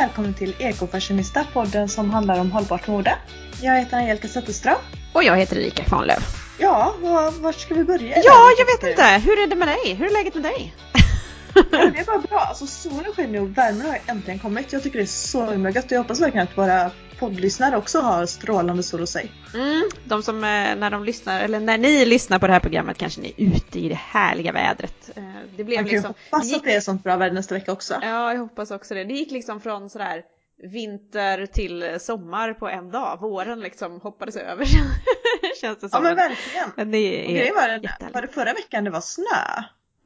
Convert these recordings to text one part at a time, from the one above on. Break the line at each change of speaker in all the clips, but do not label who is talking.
Välkommen till Ekofashionista, podden som handlar om hållbart mode. Jag heter Angelica Zetterström.
Och jag heter Erika Kvarnlöf.
Ja, var, var ska vi börja?
Ja, jag vet inte. Hur är det med dig? Hur är läget med dig?
Ja, det är bara bra. Alltså solen skiner och värmen har äntligen kommit. Jag tycker det är så himla gött och jag hoppas verkligen att våra poddlyssnare också har strålande sol hos sig.
Mm, de som eh, när de lyssnar, eller när ni lyssnar på det här programmet kanske ni är ute i det härliga vädret. Eh, Det blev
Man kan
liksom...
hoppas
gick-
att det är sånt bra väder nästa vecka också.
Ja, jag hoppas också det. Det gick liksom från sådär vinter till sommar på en dag. Våren liksom hoppades över känns det
Ja
som.
men verkligen.
Men det
Och
är
var, det,
jättehärligt.
var det förra veckan det var snö?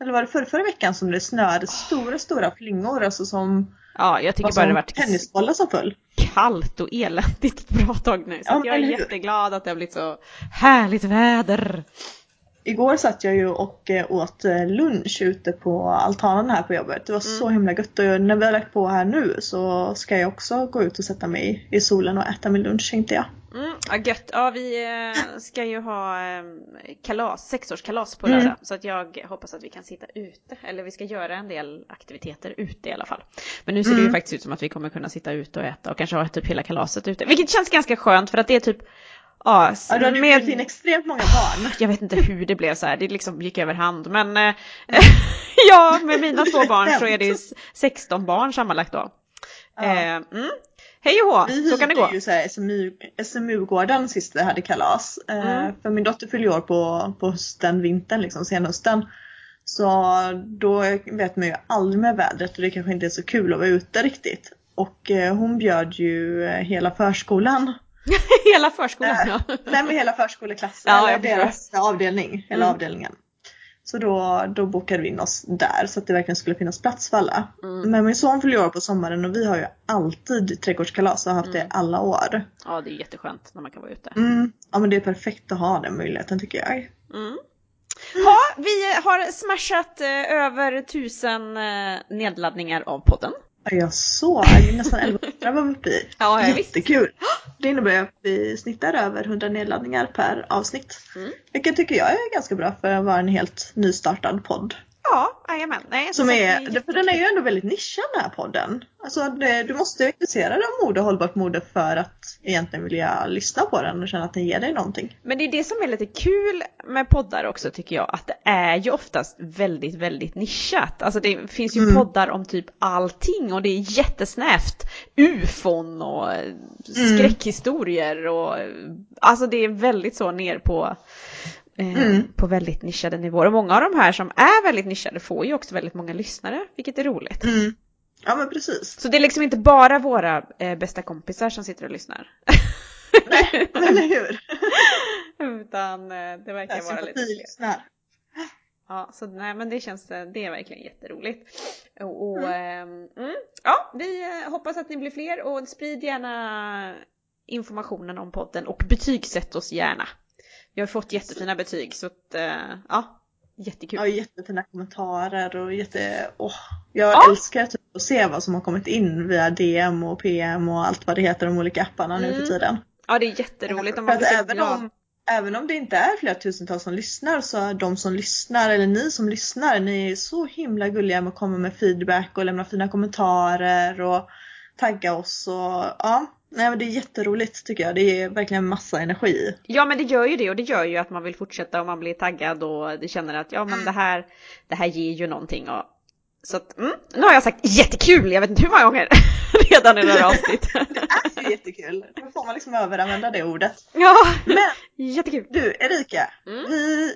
Eller var det förra, förra veckan som det snöade stora, stora flingor alltså som
Ja, jag
var
tycker bara det varit
tennisbollar som föll?
Kallt och eländigt ett bra tag nu. Så
Ja,
jag är jätteglad att det har blivit så härligt väder.
Igår satt jag ju och eh, åt eh, lunch ute på altanen här på jobbet. Det var så himla gött och när vi har lagt på här nu så ska jag också gå ut och sätta mig i solen och äta min lunch tänkte jag.
Mm, ja, gött. Ja, vi eh, ska ju ha eh, kalas, sexårskalas på
Mm.
lördag. Så att jag hoppas att vi kan sitta ute. Eller vi ska göra en del aktiviteter ute i alla fall. Men nu ser det ju
Mm.
faktiskt ut som att vi kommer kunna sitta ute och äta och kanske ha typ hela kalaset ute. Vilket känns ganska skönt för att det är typ Ja,
Ja, du hade ju
med-
bjudit in extremt många barn.
jag vet inte hur det blev så här, det liksom gick över hand. Men eh, ja, med mina två barn så är det ju 16 barn sammanlagt då.
Ja.
Eh, mm. Hej och hå,
Vi
så kan det
hyrde
gå.
ju så här SMU, SMU-gården sist vi hade kalas. Eh,
Mm.
För min dotter fyller ju år på, på hösten, vintern liksom, senhösten. Så då vet man ju aldrig med vädret och det kanske inte är så kul att vara ute riktigt. Och eh, hon bjöd ju eh, hela förskolan.
Hela förskolan.
Äh,
ja.
Nej men hela förskoleklassen,
Ja,
eller deras avdelning, hela
Mm.
avdelningen. Så då, då bokade vi in oss där så att det verkligen skulle finnas plats för alla.
Mm.
Men min son fyller år på sommaren och vi har ju alltid trädgårdskalas och har haft det
Mm.
alla år.
Ja, det är jätteskönt när man kan vara ute.
Mm. Ja men det är perfekt att ha den möjligheten tycker jag.
Mm. Ja, vi har smashat eh, över tusen eh, nedladdningar av podden.
Ja, Jag såg nästan 1100 var vi uppe i.
Ja, ja.
Jättekul! Det innebär att vi snittar över 100 nedladdningar per avsnitt.
Mm.
Vilket tycker jag är ganska bra för att vara en helt nystartad podd.
Ja, jajamän. Nej,
Som är, för den är ju ändå väldigt nischad den här podden. Alltså det, du måste ju vara intresserad av mode och hållbart mode för att egentligen vilja lyssna på den och känna att den ger dig någonting.
Men det är det som är lite kul med poddar också tycker jag, att det är ju oftast väldigt, väldigt nischat. Alltså det finns ju
Mm.
poddar om typ allting och det är jättesnävt. Ufon och eh,
Mm.
skräckhistorier och alltså det är väldigt så ner på
Mm.
på väldigt nischade nivåer. Och många av de här som är väldigt nischade får ju också väldigt många lyssnare, vilket är roligt.
Mm. Ja men precis.
Så det är liksom inte bara våra eh, bästa kompisar som sitter och lyssnar.
Nej, eller hur?
Utan eh, det verkar vara lite fler. Ja, så nej men det känns, eh, det är verkligen jätteroligt. Och, och mm, ja, vi eh, hoppas att ni blir fler och sprid gärna informationen om podden och betygsätt oss gärna. Vi har fått jättefina betyg så att, eh, ja, jättekul.
Ja, jättefina kommentarer och jätte... Åh, jag
Ja.
älskar typ att se vad som har kommit in via DM och PM och allt vad det heter de olika apparna nu
Mm.
för tiden.
Ja, det är jätteroligt om man blir
även,
glad.
om, även om det inte är flera tusentals som lyssnar så är de som lyssnar, eller ni som lyssnar, ni är så himla gulliga med att komma med feedback och lämna fina kommentarer och tagga oss och ja. Nej men det är jätteroligt tycker jag. Det är verkligen massa energi.
Ja men det gör ju det och det gör ju att man vill fortsätta och man blir taggad och det känner att ja men det här, det här ger ju någonting och så att, mm, nu har jag sagt jättekul, jag vet inte hur många gånger redan i det här avsnittet.
Det är ju jättekul. Då får man liksom överanvända det ordet.
ja,
Men
jättekul.
Du Erika,
Mm.
vi,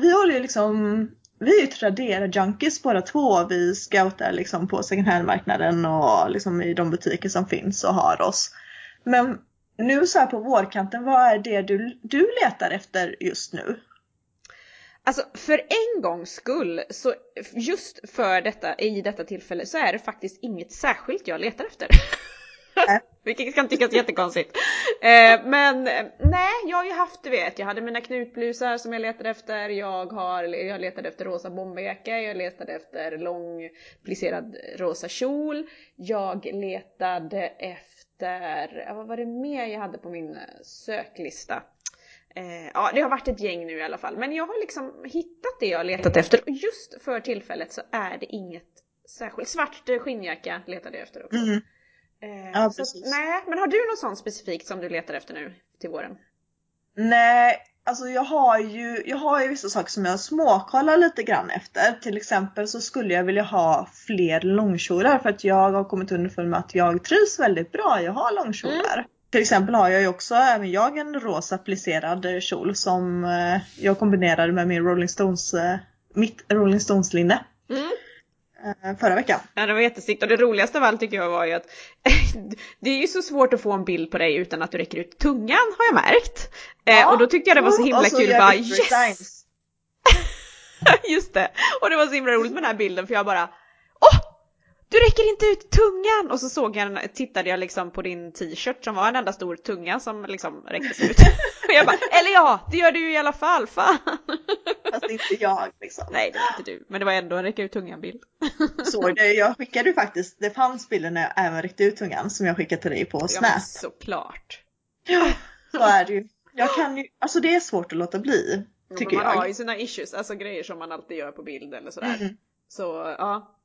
vi håller ju liksom vi är ju Tradera-junkies båda två. Vi scoutar liksom på second hand-marknaden och liksom i de butiker som finns och har oss. Men nu så här på vårkanten, vad är det du, du letar efter just nu?
Alltså för en gångs skull, så just för detta, i detta tillfälle så är det faktiskt inget särskilt jag letar efter. Vilket kan tyckas jättekonstigt. Eh, men nej, jag har ju haft, du vet, jag hade mina knutblusar som jag letade efter, jag har, jag letade efter rosa bomberjacka, jag letade efter lång plisserad rosa kjol, jag letade efter, ja, vad var det mer jag hade på min eh, söklista? Eh, ja, det har varit ett gäng nu i alla fall. Men jag har liksom hittat det jag letat efter och just för tillfället så är det inget särskild. Svart skinnjacka letade jag efter också.
Mm.
Eh,
Ja,
så nej, men har du något sånt specifikt som du letar efter nu till våren?
Nej, alltså jag har ju, jag har ju vissa saker som jag småkollar lite grann efter. Till exempel så skulle jag vilja ha fler långkjolar för att jag har kommit underfund med att jag trivs väldigt bra i att ha långkjolar. Till exempel har jag ju också, även jag, en rosa plisserad kjol som eh, jag kombinerade med min Rolling Stones, eh, mitt Rolling Stones linne
Mm.
Eh, förra veckan.
Ja, det var jättesnyggt och det roligaste av allt tycker jag var ju att det är ju så svårt att få en bild på dig utan att du räcker ut tungan har jag märkt. Eh, och då tyckte jag det var så himla
Och så
kul bara yes! Just det! Och det var så himla roligt med den här bilden för jag bara! Du räcker inte ut tungan! Och så såg jag, tittade jag liksom på din t-shirt som var en enda stor tunga som liksom räcktes ut. Och jag bara, eller ja, det gör du ju i alla fall, fan!
Fast inte jag liksom.
Nej det var inte du, men det var ändå en räcka ut tungan bild.
Såg det, jag skickade ju faktiskt, det fanns bilder när jag även räckte ut tungan som jag skickade till dig på
Ja
Snap.
men såklart.
Ja, så är det ju. Jag kan ju, alltså det är svårt att låta bli.
Ja,
Tycker
men man har
jag.
ju sina issues, alltså grejer som man alltid gör på bild eller sådär.
Mm,
Så ja.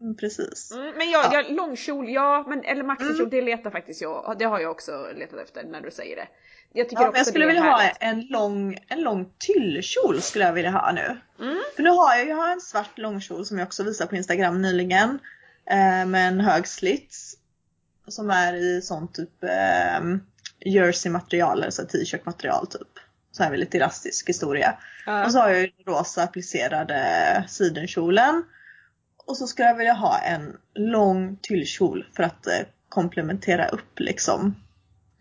Mm, precis.
Mm, men jag,
Ja.
jag, långkjol, ja, men, eller maxikjol,
Mm.
det letar faktiskt jag. Det har jag också letat efter när du säger det. Jag tycker
Ja,
också
jag skulle
det
vilja ha en lång, en lång tyllkjol skulle jag vilja ha nu.
Mm.
För nu har jag ju en svart långkjol som jag också visade på Instagram nyligen. Eh, med en hög slits. Som är i sån typ eh, jersey material, alltså t-shirt material typ. Så här väldigt elastisk historia.
Ja.
Och så har jag ju den rosa applicerade sidenkjolen. Och så skulle jag vilja ha en lång tyllkjol för att eh, komplementera upp liksom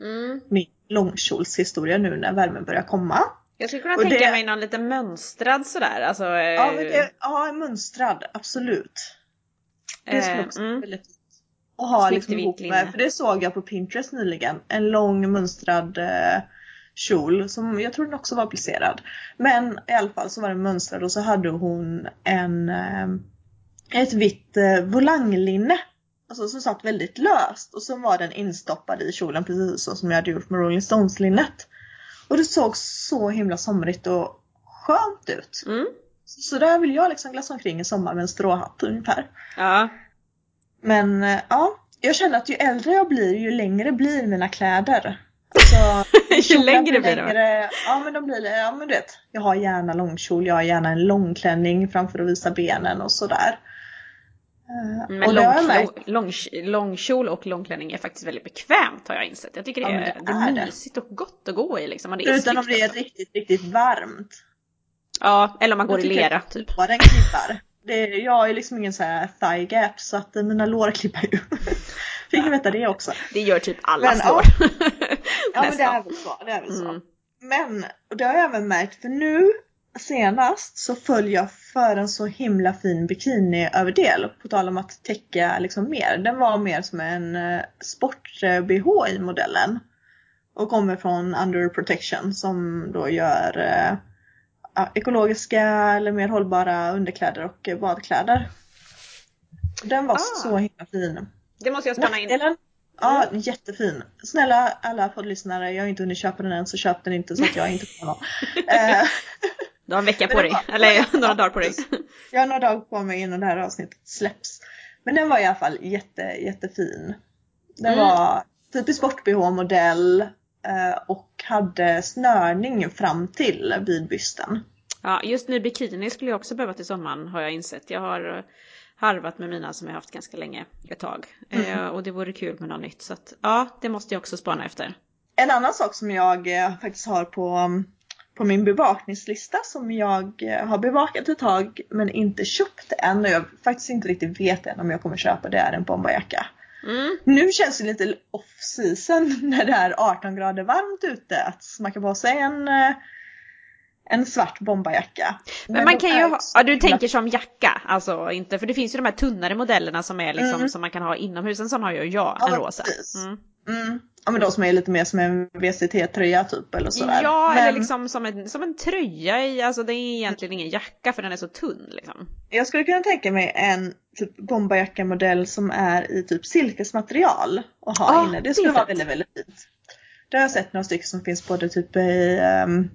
Mm.
min långkjolshistoria nu när värmen börjar komma.
Jag skulle kunna
Och
tänka
det-
mig någon lite mönstrad sådär. Alltså,
Ja,
eh,
men det, ja mönstrad, absolut. Det skulle
eh,
också
mm.
vara väldigt fint. Och ha
Snyggt
liksom ihop med, för det såg jag på Pinterest nyligen. En lång mönstrad eh, kjol som jag tror den också var applicerad. Men i alla fall så var den mönstrad och så hade hon en eh, ett vitt eh, volanglinne. Alltså som satt väldigt löst och så var den instoppad i kjolen precis så som jag hade gjort med Rolling Stones-linnet. Och det såg så himla somrigt och skönt ut.
Mm.
Så där vill jag liksom glassa omkring i sommar med en stråhatt ungefär.
Ja.
Men eh, ja, jag känner att ju äldre jag blir ju längre blir mina kläder. Alltså,
Ju längre blir de.
Ja men de blir, ja men du vet. Jag har gärna långkjol, jag har gärna en långklänning framför att visa benen och sådär. Eh,
Men
och det jag
lång,
märkt.
lång, långkjol och långklänning är faktiskt väldigt bekvämt har jag insett. Jag tycker det
Ja,
är,
men
det
det
är,
är det.
mysigt och gott att gå i liksom. Det är
Utan om det är
också.
riktigt, riktigt varmt.
Ja, eller om man
Då
går i
jag
lera
att
typ.
Låren klibbar. Det, jag är liksom ingen så här thigh gap så att mina lår klibbar ju. Fick ni veta det också.
Det gör typ alla
Men,
slår.
Ja men det är väl så. Det är väl så.
Mm.
Men, och det har jag även märkt för nu senast så föll jag för en så himla fin bikiniöverdel. På tal om att täcka liksom mer. Den var mer som en eh, sport-bh i modellen. Och kommer från Under Protection som då gör eh, ekologiska eller mer hållbara underkläder och eh, badkläder. Den var
Ah.
så himla fin.
Det måste jag spana in.
Nackdelen? Ja, jättefin. Snälla alla poddlyssnare, jag har inte hunnit köpa den än så köp den inte så att jag inte får någon.
Du har en vecka på dig.
var-
Eller några dagar på dig.
jag har några dagar på mig innan det här avsnittet släpps. Men den var i alla fall jätte, jättefin. Den
Mm.
var typisk sport-bh-modell eh, och hade snörning fram till vid bysten.
Ja, just nu bikini skulle jag också behöva till sommaren har jag insett. Jag har eh, harvat med mina som jag haft ganska länge, ett tag.
Mm.
Eh, och det vore kul med något nytt. Så att, ja, det måste jag också spana efter.
En annan sak som jag faktiskt har på, på min bevakningslista som jag eh, har bevakat ett tag men inte köpt än och jag faktiskt inte riktigt vet än om jag kommer köpa det är en bomberjacka.
Mm.
Nu känns det lite off season när det är 18 grader varmt ute att smacka på sig en, eh, en svart bomberjacka.
Men man
de
kan ju ha, ja, du tänker som jacka, alltså inte, för det finns ju de här tunnare modellerna som är liksom,
Mm.
som man kan ha inomhus, en sån har ju jag,
Ja,
en rosa.
precis.
Mm.
Ja men de som är lite mer som en VCT-tröja typ eller sådär.
Ja,
men
eller liksom som en, som en tröja i, alltså det är egentligen ingen jacka för den är så tunn liksom.
Jag skulle kunna tänka mig en typ bomberjacka-modell som är i typ silkesmaterial och ha
Ah,
inne.
det
skulle vara väldigt, väldigt fint. Det har jag sett några stycken som finns både typ i um,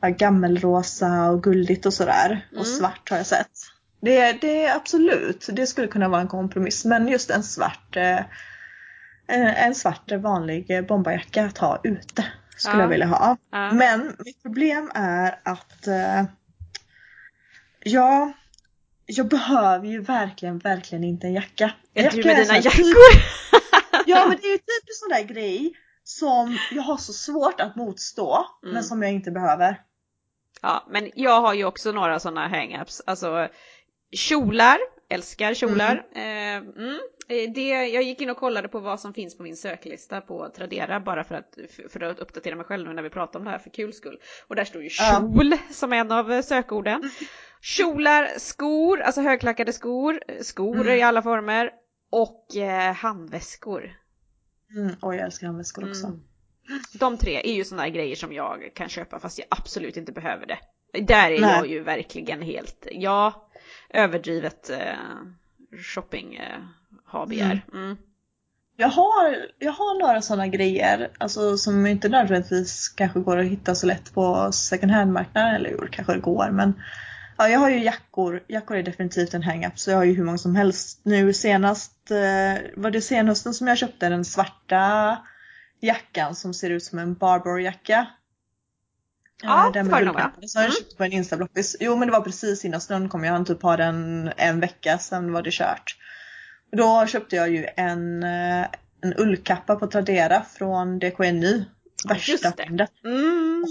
ja, gammelrosa och guldigt och sådär.
Mm.
Och svart har jag sett. Det, det är absolut, det skulle kunna vara en kompromiss. Men just en svart, eh, en svart vanlig bombarjacka att ha ute skulle ja. jag vilja ha. Ja. Men mitt problem är att eh, jag, jag behöver ju verkligen, verkligen inte en jacka.
Är du med dina jackor? Typ,
ja men det är ju typ en sån där grej som jag har så svårt att motstå mm. men som jag inte behöver.
Ja men jag har ju också några sådana hang-ups. Alltså kjolar, älskar kjolar. Mm. Eh, mm. Det, jag gick in och kollade på vad som finns på min söklista på Tradera bara för att, för att uppdatera mig själv nu när vi pratar om det här för kul skull. Och där står ju kjol ja. som en av sökorden. Mm. Kjolar, skor, alltså högklackade skor, skor mm. i alla former och eh, handväskor.
Mm, oj, jag älskar handväskor också. Mm.
De tre är ju sådana grejer som jag kan köpa fast jag absolut inte behöver det. Där är Nej. jag ju verkligen helt, ja, överdrivet eh, shopping eh, hobby är. Mm. mm.
Jag har, jag har några sådana grejer alltså, som inte nödvändigtvis kanske går att hitta så lätt på second hand-marknaden. Eller jo, kanske det går men ja, jag har ju jackor. Jackor är definitivt en hang-up så jag har ju hur många som helst. Nu senast eh, var det senaste som jag köpte den svarta jackan som ser ut som en Barbour-jacka.
Ja, den med
va? Som jag mm. köpte på en instabloppis. Jo men det var precis innan snön kom. Jag hann typ ha den en vecka, sen var det kört. Då köpte jag ju en, eh, en ullkappa på Tradera från DKNY. Värsta fyndet. Mm.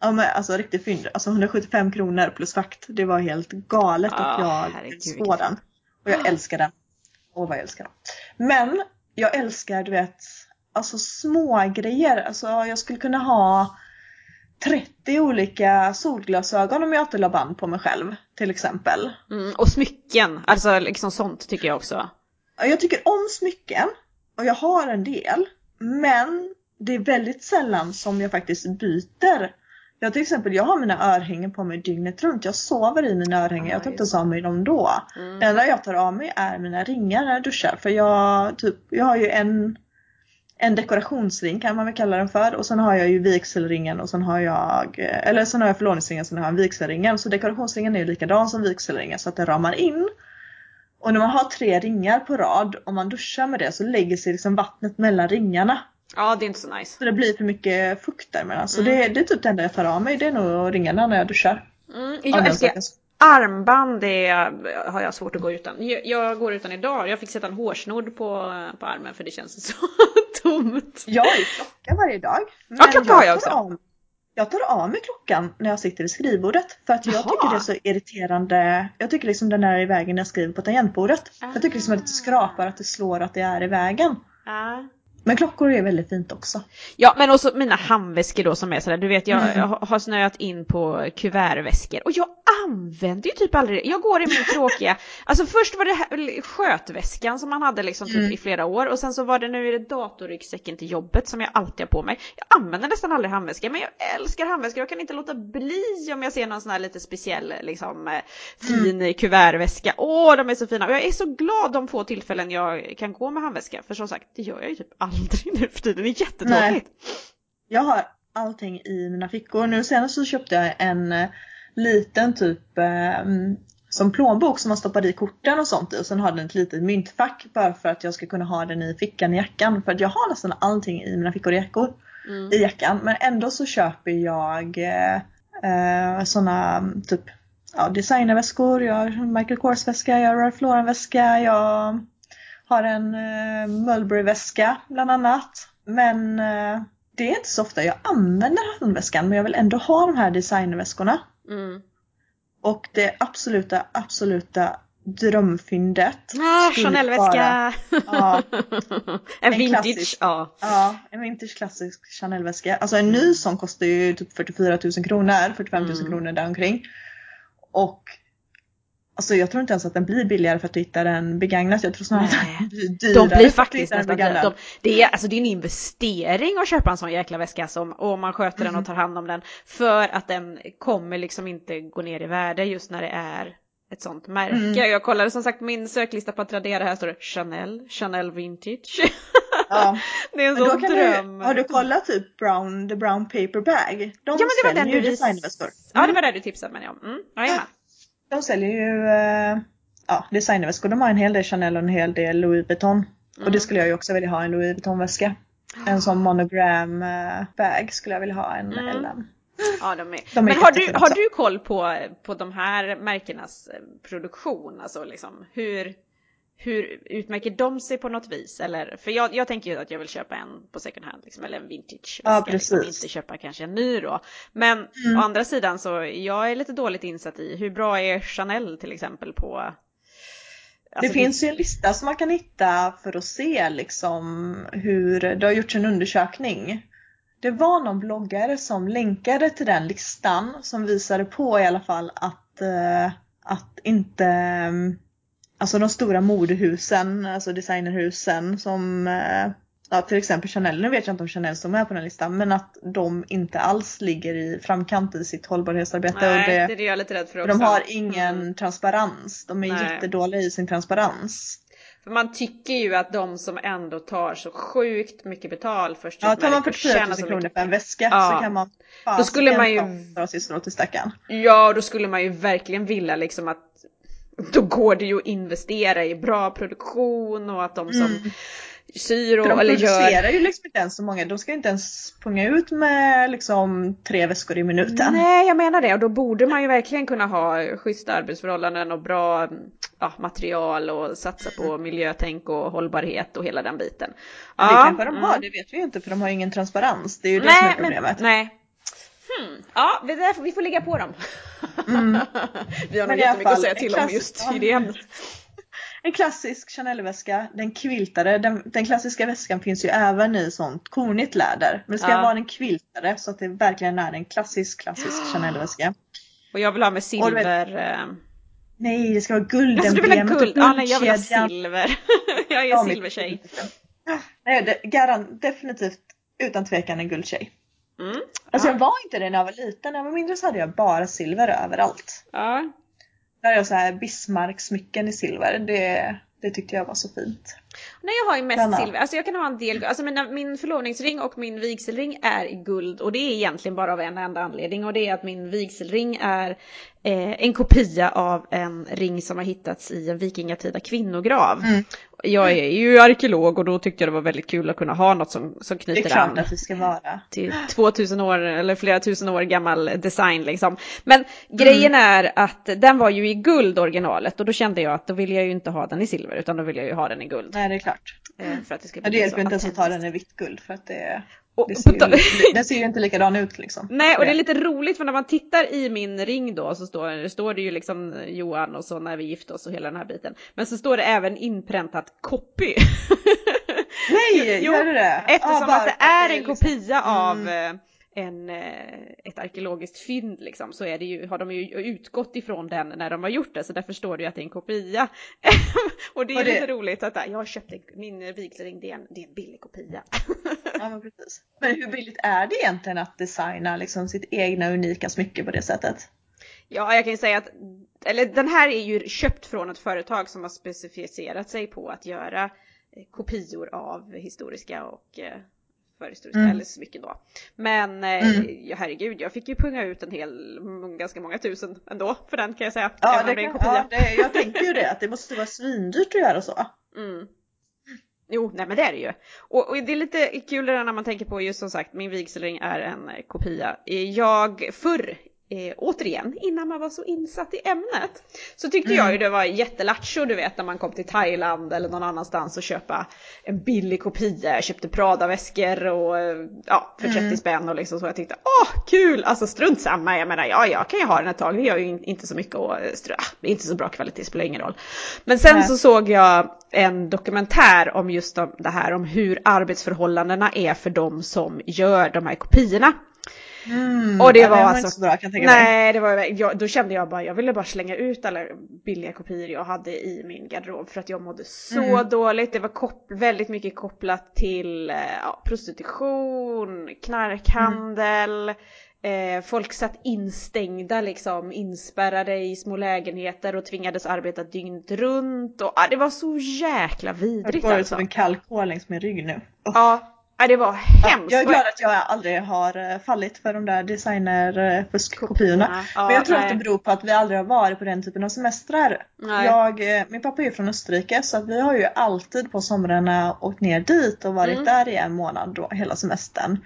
Ja men alltså riktigt fynd. Alltså 175 kronor plus frakt. Det var helt galet oh, och jag såg den. Och jag älskar den. Åh vad jag älskar den. Men jag älskar du vet, alltså små grejer. Alltså jag skulle kunna ha 30 olika solglasögon om jag inte la band på mig själv till exempel.
Mm, och smycken, alltså liksom sånt tycker jag också.
Jag tycker om smycken och jag har en del. Men det är väldigt sällan som jag faktiskt byter. Jag till exempel, jag har mina örhängen på mig dygnet runt. Jag sover i mina örhängen. jag tar inte ens av mig dem då. Mm. Det enda jag tar av mig är mina ringar när jag duschar. För jag, typ, jag har ju en en dekorationsring kan man väl kalla den för och sen har jag ju vigselringen och sen har jag, eller sen har jag förlovningsringen och sen har jag vigselringen. Så dekorationsringen är ju likadan som vigselringen så att den ramar in. Och när man har tre ringar på rad, om man duschar med det så lägger sig liksom vattnet mellan ringarna.
Ja det är inte så nice.
Så det blir för mycket fukt däremellan. Så mm. det, det är typ det enda jag tar av mig, det är nog ringarna när jag duschar.
Mm. Jag älskar armband det har jag svårt att gå utan. Jag, jag, går utan idag. Jag fick sätta en hårsnodd på, på armen för det känns så tomt.
Jag har ju klocka varje dag.
Men ja, klocka har jag också. Av,
jag tar av mig klockan när jag sitter vid skrivbordet. För att jag Jaha. tycker det är så irriterande. Jag tycker liksom den är i vägen när jag skriver på tangentbordet. Ah. Jag tycker liksom att det skrapar, att det slår, att det är i vägen. Ah. Men klockor är väldigt fint också.
Ja men också mina handväskor då som är sådär, du vet jag, mm. jag har snöat in på kuvertväskor och jag använder ju typ aldrig det. Jag går i min tråkiga, alltså först var det här, skötväskan som man hade liksom typ mm. i flera år och sen så var det nu är det datorryggsäcken till jobbet som jag alltid har på mig. Jag använder nästan aldrig handväskor men jag älskar handväskor, jag kan inte låta bli om jag ser någon sån här lite speciell liksom eh, fin mm. kuvertväska. Åh de är så fina och jag är så glad de få tillfällen jag kan gå med handväska för som sagt det gör jag ju typ aldrig aldrig nu för tiden. Det är jättetråkigt.
Jag har allting i mina fickor. Nu senast så köpte jag en eh, liten typ eh, som plånbok som man stoppar i korten och sånt i och sen har den ett litet myntfack bara för att jag ska kunna ha den i fickan i jackan. För att jag har nästan allting i mina fickor i jackor. Mm. I jackan. Men ändå så köper jag eh, eh såna typ ja, designerväskor, jag har Michael Kors väska, jag har Ralph Lauren väska, jag har en eh, Mulberry-väska bland annat. Men eh, det är inte så ofta jag använder handväskan men jag vill ändå ha de här designväskorna. Mm. Och det absoluta, absoluta drömfyndet.
Ah, Chanel-väska! Ja, en, en vintage. Klassisk,
ja. ja, en vintage klassisk Chanel-väska. Alltså en ny sån kostar ju typ 44 000 kronor, 45 000 mm. kronor däromkring. Och Alltså jag tror inte ens att den blir billigare för att du hittar den begagnat. Jag tror snarare att den blir dyrare
De blir faktiskt nästan de, det, är, alltså det är en investering att köpa en sån jäkla väska som, och man sköter mm. den och tar hand om den. För att den kommer liksom inte gå ner i värde just när det är ett sånt märke. Mm. Jag kollade som sagt min söklista på Tradera, här står det Chanel, Chanel Vintage. Ja. det är en sån dröm.
Du, har du kollat typ brown, the brown paper bag?
De ja men det var den du. Mm. Ja det var det du tipsade mig om. Mm. Ja,
De säljer ju eh, ja, designväskor. De har en hel del Chanel och en hel del Louis Vuitton. Och det
Mm.
skulle jag ju också vilja ha, en Louis Vuitton-väska. En sån monogram eh, bag skulle jag vilja ha, en
Mm.
LM.
Ja, de är.
De är
Men har du, har du koll på, på de här märkenas eh, produktion? Alltså liksom hur, hur utmärker de sig på något vis? Eller, för jag, jag tänker ju att jag vill köpa en på second hand liksom, eller en vintage
Ja,
väska, liksom,
precis.
inte köpa kanske en ny då. Men
Mm.
å andra sidan så jag är lite dåligt insatt i hur bra är Chanel till exempel på
det
alltså,
finns ju en lista som man kan hitta för att se liksom hur det har gjorts en undersökning. Det var någon bloggare som länkade till den listan som visade på i alla fall att, eh, att inte Alltså de stora modehusen, alltså designerhusen som eh, ja, till exempel Chanel, nu vet jag inte om Chanel står med på den listan, men att de inte alls ligger i framkant i sitt hållbarhetsarbete.
Nej,
och det,
det är jag lite rädd för också.
de har ingen
Mm.
transparens. De är
Nej.
jättedåliga i sin transparens.
För man tycker ju att de som ändå tar så sjukt mycket betalt för sitt
Ja, tar man
märke
44
tjänar
000
så
kronor för en väska
Ja.
så kan man
Då skulle man ju-
fasiken dra sitt strå till stackaren.
Ja, då skulle man ju verkligen vilja liksom att då går det ju att investera i bra produktion och att de som
Mm.
syr och
de
eller gör...
producerar ju liksom inte ens så många. De ska inte ens punga ut med liksom tre väskor i minuten.
Nej, jag menar det och då borde man ju verkligen kunna ha schyssta arbetsförhållanden och bra ja, material och satsa på miljötänk och hållbarhet och hela den biten.
Men det
Ja,
kanske de
mm.
har, det vet vi ju inte för de har ju ingen transparens. Det är ju det som är problemet.
Men, nej. Hmm. Ja, det där, vi får ligga på dem.
Mm.
vi har nog jättemycket att säga till om just i det ämnet.
En klassisk Chanel-väska, den quiltade. Den, den klassiska väskan finns ju även i sånt kornigt läder. Men det ska
Ja.
vara en quiltade så att det verkligen är en klassisk, klassisk Chanel-väska.
Och jag vill ha med
du vet-
silver... eh,
Nej, det ska vara guld.
Alltså du vill ha guld? Ja, nej jag vill ha silver. jag är
Ja,
silvertjej.
Nej, det, garan, definitivt utan tvekan en guldtjej.
Mm.
Alltså
ja.
jag var inte det när jag var liten. När jag var mindre så hade jag bara silver överallt.
ja.
Där hade jag så här Bismarck-smycken i silver. Det, det tyckte jag var så fint.
Nej jag har ju mest silver, alltså jag kan ha en del, alltså mina, min förlovningsring och min vigselring är i guld och det är egentligen bara av en enda anledning och det är att min vigselring är eh, en kopia av en ring som har hittats i en vikingatida kvinnograv.
Mm.
Jag är ju arkeolog och då tyckte jag det var väldigt kul att kunna ha något som, som
Det är
knyter
klart
an
att det ska vara.
till 2000 år eller flera tusen år gammal design liksom. Men grejen är att den var ju i guld originalet och då kände jag att då vill jag ju inte ha den i silver utan då vill jag ju ha den i guld.
Nej, det är klart.
eh, För att det ska
Ja, det
bli
hjälper
så
inte ens att ta den i vitt guld för att det,
Och
det, ser, ju, det ser ju inte likadan ut liksom.
Nej och det är lite roligt för när man tittar i min ring då så står, det står det ju liksom Johan och så när vi gifte oss och hela den här biten. Men så står det även inpräntat copy.
Nej,
Jo,
gör det det?
Eftersom
bara
att det är en
liksom-
kopia av
Mm.
En, eh, ett arkeologiskt fynd liksom, så är det ju, har de ju utgått ifrån den när de har gjort det, så därför står det ju att det är en kopia. och det är
Och det-
lite roligt att jag har köpt en, min vigselring, det är en, det är en billig kopia.
Ja, men precis. Men hur billigt är det egentligen att designa liksom sitt egna unika smycke på det sättet?
Ja, jag kan ju säga att, eller den här är ju köpt från ett företag som har specificerat sig på att göra eh, kopior av historiska och eh, förhistoriska,
Mm.
eller smycken då. Men eh,
Mm.
ja, herregud, jag fick ju punga ut en hel, ganska många tusen ändå för den kan jag säga.
Ja, det kan, ja det, jag tänker ju det, att det måste vara svindyrt att göra så.
Mm. Jo, nej men det är det ju. Och, och det är lite kul det där när man tänker på just som sagt, min vigselring är en kopia. Eh, Jag förr, eh, återigen, innan man var så insatt i ämnet, så tyckte
Mm.
jag ju det var jättelattjo du vet när man kom till Thailand eller någon annanstans och köpa en billig kopia. Jag köpte Prada-väskor och eh, ja, för 30
Mm.
spänn och liksom så. Jag tyckte åh kul, alltså strunt samma, jag menar ja, jag kan ju ha den ett tag, det gör ju in- inte så mycket och eh, str- ah, det är inte så bra kvalitet, spelar ingen roll. Men sen
Nej.
så såg jag en dokumentär om just det här om hur arbetsförhållandena är för de som gör de här kopiorna.
Mm.
Och det
Ja,
var
var
alltså-
inte så bra kan jag tänka mig.
Nej, det var, jag, då kände jag bara, jag ville bara slänga ut alla billiga kopior jag hade i min garderob för att jag mådde så
Mm.
dåligt. Det var kop- väldigt mycket kopplat till eh, ja, prostitution, knarkhandel, eh, folk satt instängda liksom, inspärrade i små lägenheter och tvingades arbeta dygnet runt och ah, det var så jäkla
Jag
vidrigt
går ut
alltså.
som en kall kol längs min rygg nu. Uff.
Ja, Ja, det var hemskt.
Jag är glad att jag aldrig har eh, fallit för de där designerfuskkopiorna.
Ja,
Men jag tror
nej.
att det beror på att vi aldrig har varit på den typen av semestrar.
Nej.
Jag, eh, min pappa är från Österrike så att vi har ju alltid på somrarna åkt ner dit och varit
Mm.
där i en månad då, hela semestern.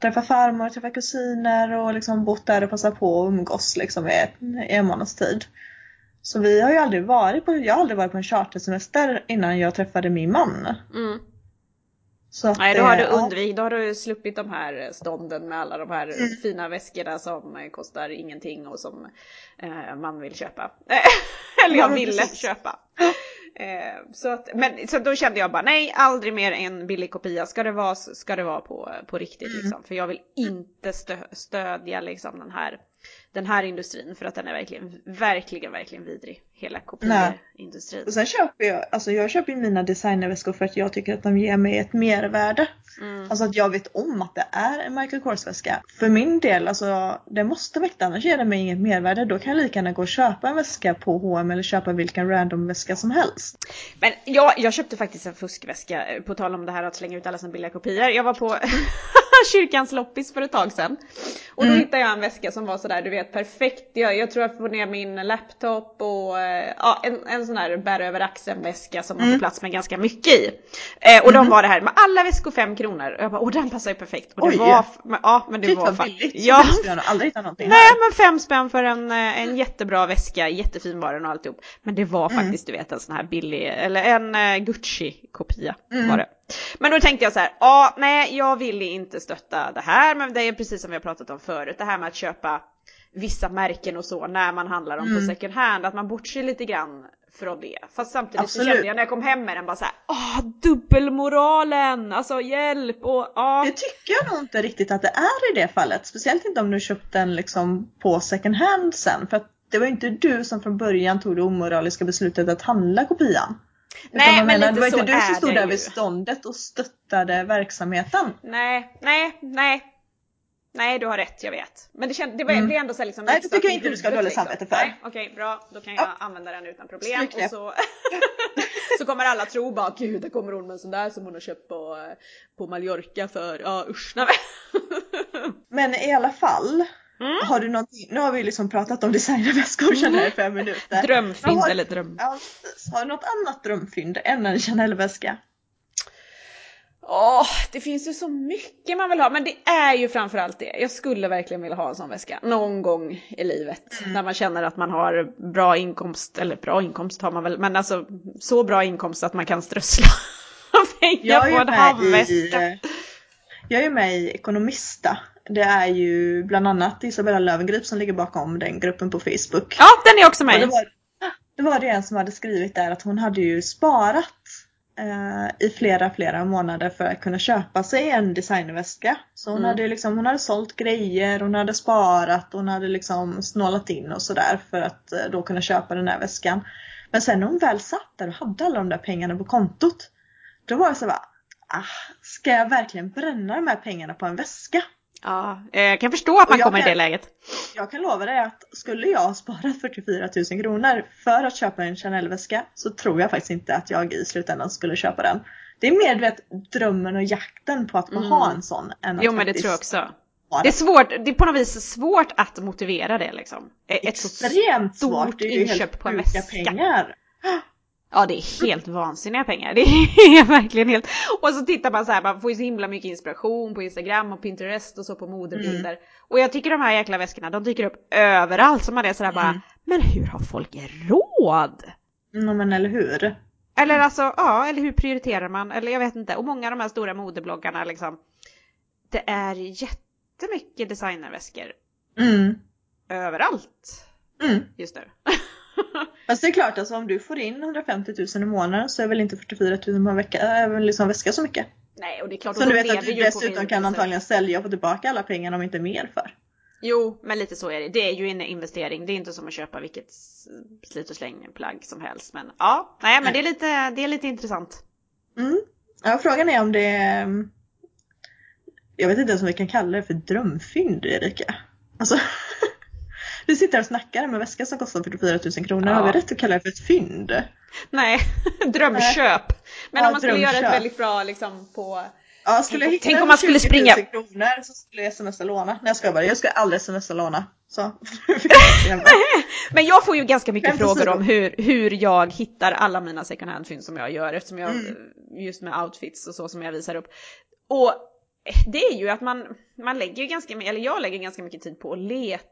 Träffa farmor, träffa kusiner och liksom bott där och passat på att umgås liksom i en månads tid. Så vi har ju aldrig varit på, jag har aldrig varit på en chartersemester innan jag träffade min man.
Mm.
Att,
Nej, då har du
eh, ja.
undvikit, då har du sluppit de här stånden med alla de här
Mm.
fina väskorna som eh, kostar ingenting och som eh, man vill köpa. Eller
Ja,
jag
men
ville
precis.
köpa. Eh, så, att, men, så då kände jag bara nej, aldrig mer en billig kopia. Ska det vara, ska det vara på, på riktigt
Mm.
liksom. För jag vill inte stö, stödja liksom den här, den här industrin för att den är verkligen, verkligen, verkligen vidrig. Hela kopieindustrin.
Och sen köper jag, alltså jag köper mina designerväskor för att jag tycker att de ger mig ett mervärde.
Mm.
Alltså att jag vet om att det är en Michael Kors väska. För min del, alltså det måste väcka, annars ger det mig inget mervärde. Då kan jag lika gärna gå och köpa en väska på H&M eller köpa vilken random väska som helst.
Men jag, jag köpte faktiskt en fuskväska, eh, på tal om det här att slänga ut alla sina billiga kopior. Jag var på kyrkans loppis för ett tag sedan. Och då
Mm.
hittade jag en väska som var sådär, du vet perfekt. Jag, jag tror jag får ner min laptop och eh, ja, en, en sån här bär över axeln väska som man
Mm.
får plats med ganska mycket i. Eh, och de var det här med alla väskor 5 kronor. Och jag bara, åh den passar ju perfekt. Och det
Oj.
var, men, ja men det
Gud
var faktiskt.
billigt.
Ja.
Ja. Jag har aldrig hittat någonting
Nej
här.
men fem spänn för en, eh, en jättebra väska, jättefin var den och alltihop. Men det var
Mm.
faktiskt du vet en sån här billig, eller en eh, Gucci-kopia
Mm.
var det. Men då tänkte jag så här, ja nej jag vill inte stötta det här men det är precis som vi har pratat om förut, det här med att köpa vissa märken och så när man handlar om på
Mm.
second hand, att man bortser lite grann från det. Fast samtidigt så
Absolut.
kände jag när jag kom hem med den bara så här, åh dubbelmoralen, alltså hjälp och ja.
Det tycker jag nog inte riktigt att det är i det fallet. Speciellt inte om du köpt den liksom på second hand sen. För att det var ju inte du som från början tog det omoraliska beslutet att handla kopian.
Nej, men
menar,
lite
det var
så
inte du som stod där
ju.
vid ståndet och stöttade verksamheten.
Nej, nej, nej. Nej, du har rätt, jag vet. Men det, känd, det var-
Mm.
blir ändå så här liksom
Nej, det tycker jag inte du ska ha dåligt samvete för.
Nej, okej, bra. Då kan jag
Ja.
använda den utan problem. Och så, så kommer alla tro bara gud, där kommer hon med en sån där som hon har köpt på, på Mallorca för, ja usch. Nej, Men
i alla fall.
Mm.
Har du någonting, nu har vi liksom pratat om designerväskor känner jag i fem minuter.
Drömfynd
Har-
eller dröm.
Ja. Har du något annat drömfynd än en Chanel-väska?
Åh, det finns ju så mycket man vill ha, men det är ju framförallt det. Jag skulle verkligen vilja ha en sån väska någon gång i livet.
Mm.
När man känner att man har bra inkomst, eller bra inkomst har man väl, men alltså så bra inkomst att man kan strössla pengar
Jag är
på en handväska.
i, jag är med i Ekonomista. Det är ju bland annat Isabella Löwengrip som ligger bakom den gruppen på Facebook.
Ja, den är också
Och
med
det,
i.
var, det var det en som hade skrivit där att hon hade ju sparat eh, i flera, flera månader för att kunna köpa sig en designerväska. Så hon,
Mm.
hade liksom, hon hade sålt grejer, hon hade sparat, hon hade liksom snålat in och sådär för att eh, då kunna köpa den här väskan. Men sen när hon väl satt där och hade alla de där pengarna på kontot. Då var jag så bara, ah, ska jag verkligen bränna de här pengarna på en väska?
Ja, eh, jag kan förstå att man kommer i
kan-
det läget.
Jag kan lova dig att skulle jag ha sparat 44 000 kronor för att köpa en Chanel-väska så tror jag faktiskt inte att jag i slutändan skulle köpa den. Det är mer du vet, drömmen och jakten på att få
Mm.
ha en sån. Än att
Jo, men det tror jag också. Det är svårt, det är på något vis svårt att motivera det liksom. Ett
Extremt
stort
svårt. Det är ju
inköp
helt
på en väska.
pengar.
Ja det är helt vansinniga pengar. Det är verkligen helt... Och så tittar man så här, man får ju så himla mycket inspiration på Instagram och Pinterest och så på modebilder.
Mm.
Och jag tycker de här jäkla väskorna, de dyker upp överallt. Så man är sådär bara,
Mm.
men hur har folk råd?
Mm, men eller hur?
Eller alltså, ja, eller hur prioriterar man? Eller jag vet inte. Och många av de här stora modebloggarna liksom, det är jättemycket designerväskor
Mm.
överallt
Mm.
just nu.
Fast det är klart, alltså, om du får in 150 000 i månaden så är väl inte 44 000 på en vecka, äh, väl liksom väska så mycket.
Nej, och det är klart,
Så du vet att du dessutom kan antagligen sälja och få tillbaka alla pengarna om inte mer för.
Jo, men lite så är det. Det är ju en investering. Det är inte som att köpa vilket slit och släng plagg som helst. Men ja, nej men det är lite, det är lite intressant.
Mm. Ja, frågan är om det är... Jag vet inte ens om vi kan kalla det för drömfynd Erika. Alltså, du sitter och snackar med en väska som kostar 44 000 kronor.
Ja.
Har vi rätt att kalla det för ett fynd?
Nej, drömköp. Men
Ja,
om man skulle göra ett väldigt bra liksom på...
Ja, skulle jag
Tänk-
hitta
tänk om man skulle
20
springa-
000 kronor så skulle jag smsa låna. Nej jag ska bara, jag ska aldrig smsa låna. Så.
Men jag får ju ganska mycket frågor om hur, hur jag hittar alla mina second hand-fynd som jag gör eftersom jag,
Mm.
just med outfits och så som jag visar upp. Och det är ju att man, man lägger ganska, eller jag lägger ganska mycket tid på att leta.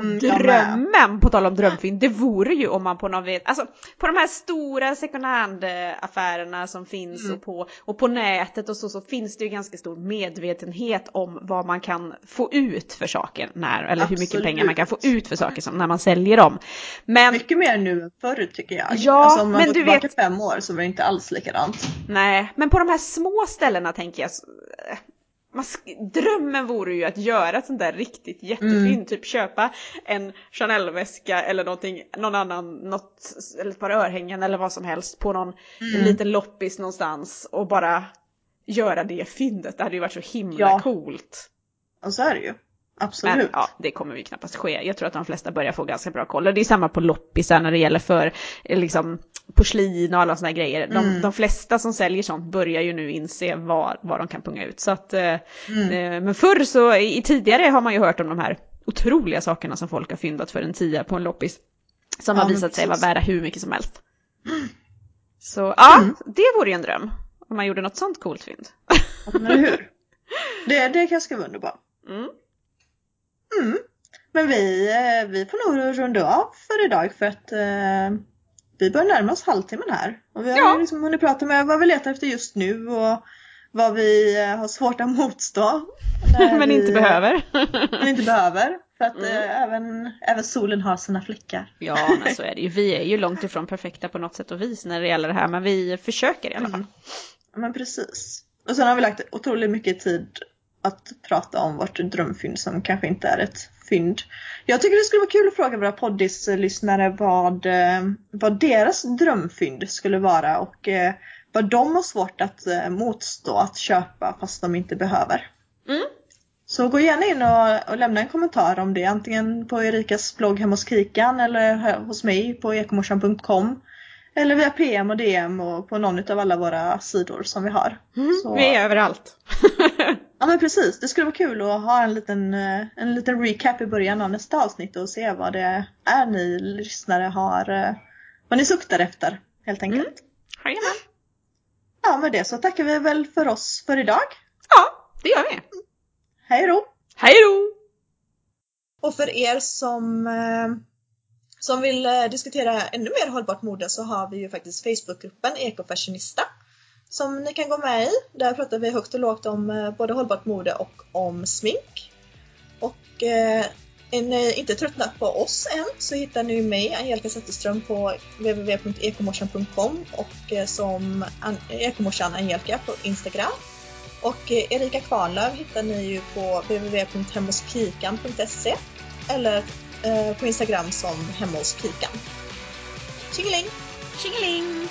Mm,
drömmen, på tal om drömfynd, det vore ju om man på något vet, alltså på de här stora second hand affärerna som finns
Mm.
och, på, och på nätet och så, så finns det ju ganska stor medvetenhet om vad man kan få ut för saker när, eller hur mycket
Absolut.
pengar man kan få ut för saker som när man säljer dem. Men
Mycket mer nu än förr tycker jag.
Ja,
alltså, om man
men
går
du
tillbaka
vet-
fem år så var det inte alls likadant.
nej, men på de här små ställena tänker jag, drömmen vore ju att göra ett sånt där riktigt jättefynd,
Mm.
typ köpa en Chanel-väska eller någonting, någon annan, något, eller ett par örhängen eller vad som helst på någon
Mm.
liten loppis någonstans och bara göra det fyndet. Det hade ju varit så himla
Ja.
coolt.
Och så är det ju. Absolut.
Men ja, det kommer ju knappast ske. Jag tror att de flesta börjar få ganska bra koll. Och det är samma på loppisar när det gäller för eh, liksom porslin och alla sådana grejer. De,
Mm.
de flesta som säljer sånt börjar ju nu inse vad, vad de kan punga ut. Så att, eh,
Mm.
eh, men förr så, i, tidigare har man ju hört om de här otroliga sakerna som folk har fyndat för en tia på en loppis. Som
Ja,
har
men
visat sig vara värda hur mycket som helst. Så ja,
Mm.
det vore ju en dröm. Om man gjorde något sånt coolt fynd.
Men eller hur? Det, det kanske vara underbart.
Mm.
Men vi, eh, vi får nog runda av för idag för att eh, vi börjar närma oss halvtimmen här. Och vi har
Ja.
liksom hunnit prata med vad vi letar efter just nu och vad vi eh, har svårt att motstå.
Men
vi,
inte behöver.
Men inte behöver. För att
Mm.
eh, även, även solen har sina fläckar.
Ja, men så är det ju. Vi är ju långt ifrån perfekta på något sätt och vis när det gäller det här, men vi försöker i alla fall.
Mm. Men precis. Och sen har vi lagt otroligt mycket tid att prata om vårt drömfynd som kanske inte är ett fynd. Jag tycker det skulle vara kul att fråga våra poddis-lyssnare vad, eh, vad deras drömfynd skulle vara och eh, vad de har svårt att eh, motstå att köpa fast de inte behöver.
Mm.
Så gå gärna in och, och lämna en kommentar om det antingen på Erikas blogg hemma hos Kikan eller hos mig på ekomorsan.com eller via PM och DM och på någon av alla våra sidor som vi har. Så-
Vi är överallt.
Ja men precis, det skulle vara kul att ha en liten, eh, en liten recap i början av nästa avsnitt och se vad det är ni lyssnare har, eh, vad ni suktar efter helt enkelt.
Mm. Jajamän.
Ja med det så tackar vi väl för oss för idag.
Ja, det gör vi.
Hej då!
Hej då!
Och för er som, eh, som vill diskutera ännu mer hållbart mode så har vi ju faktiskt Facebookgruppen Ekofashionista som ni kan gå med i. Där pratar vi högt och lågt om eh, både hållbart mode och om smink. Och eh, är ni inte tröttnat på oss än så hittar ni mig, Angelica Zetterström, på www.ekomorsan.com och eh, som An- Ekomorsan Angelica på Instagram. Och eh, Erika Kvarnlöv hittar ni ju på www.hemmospikan.se eller eh, på Instagram som hemmospikan. Tjingeling!
Tjingeling!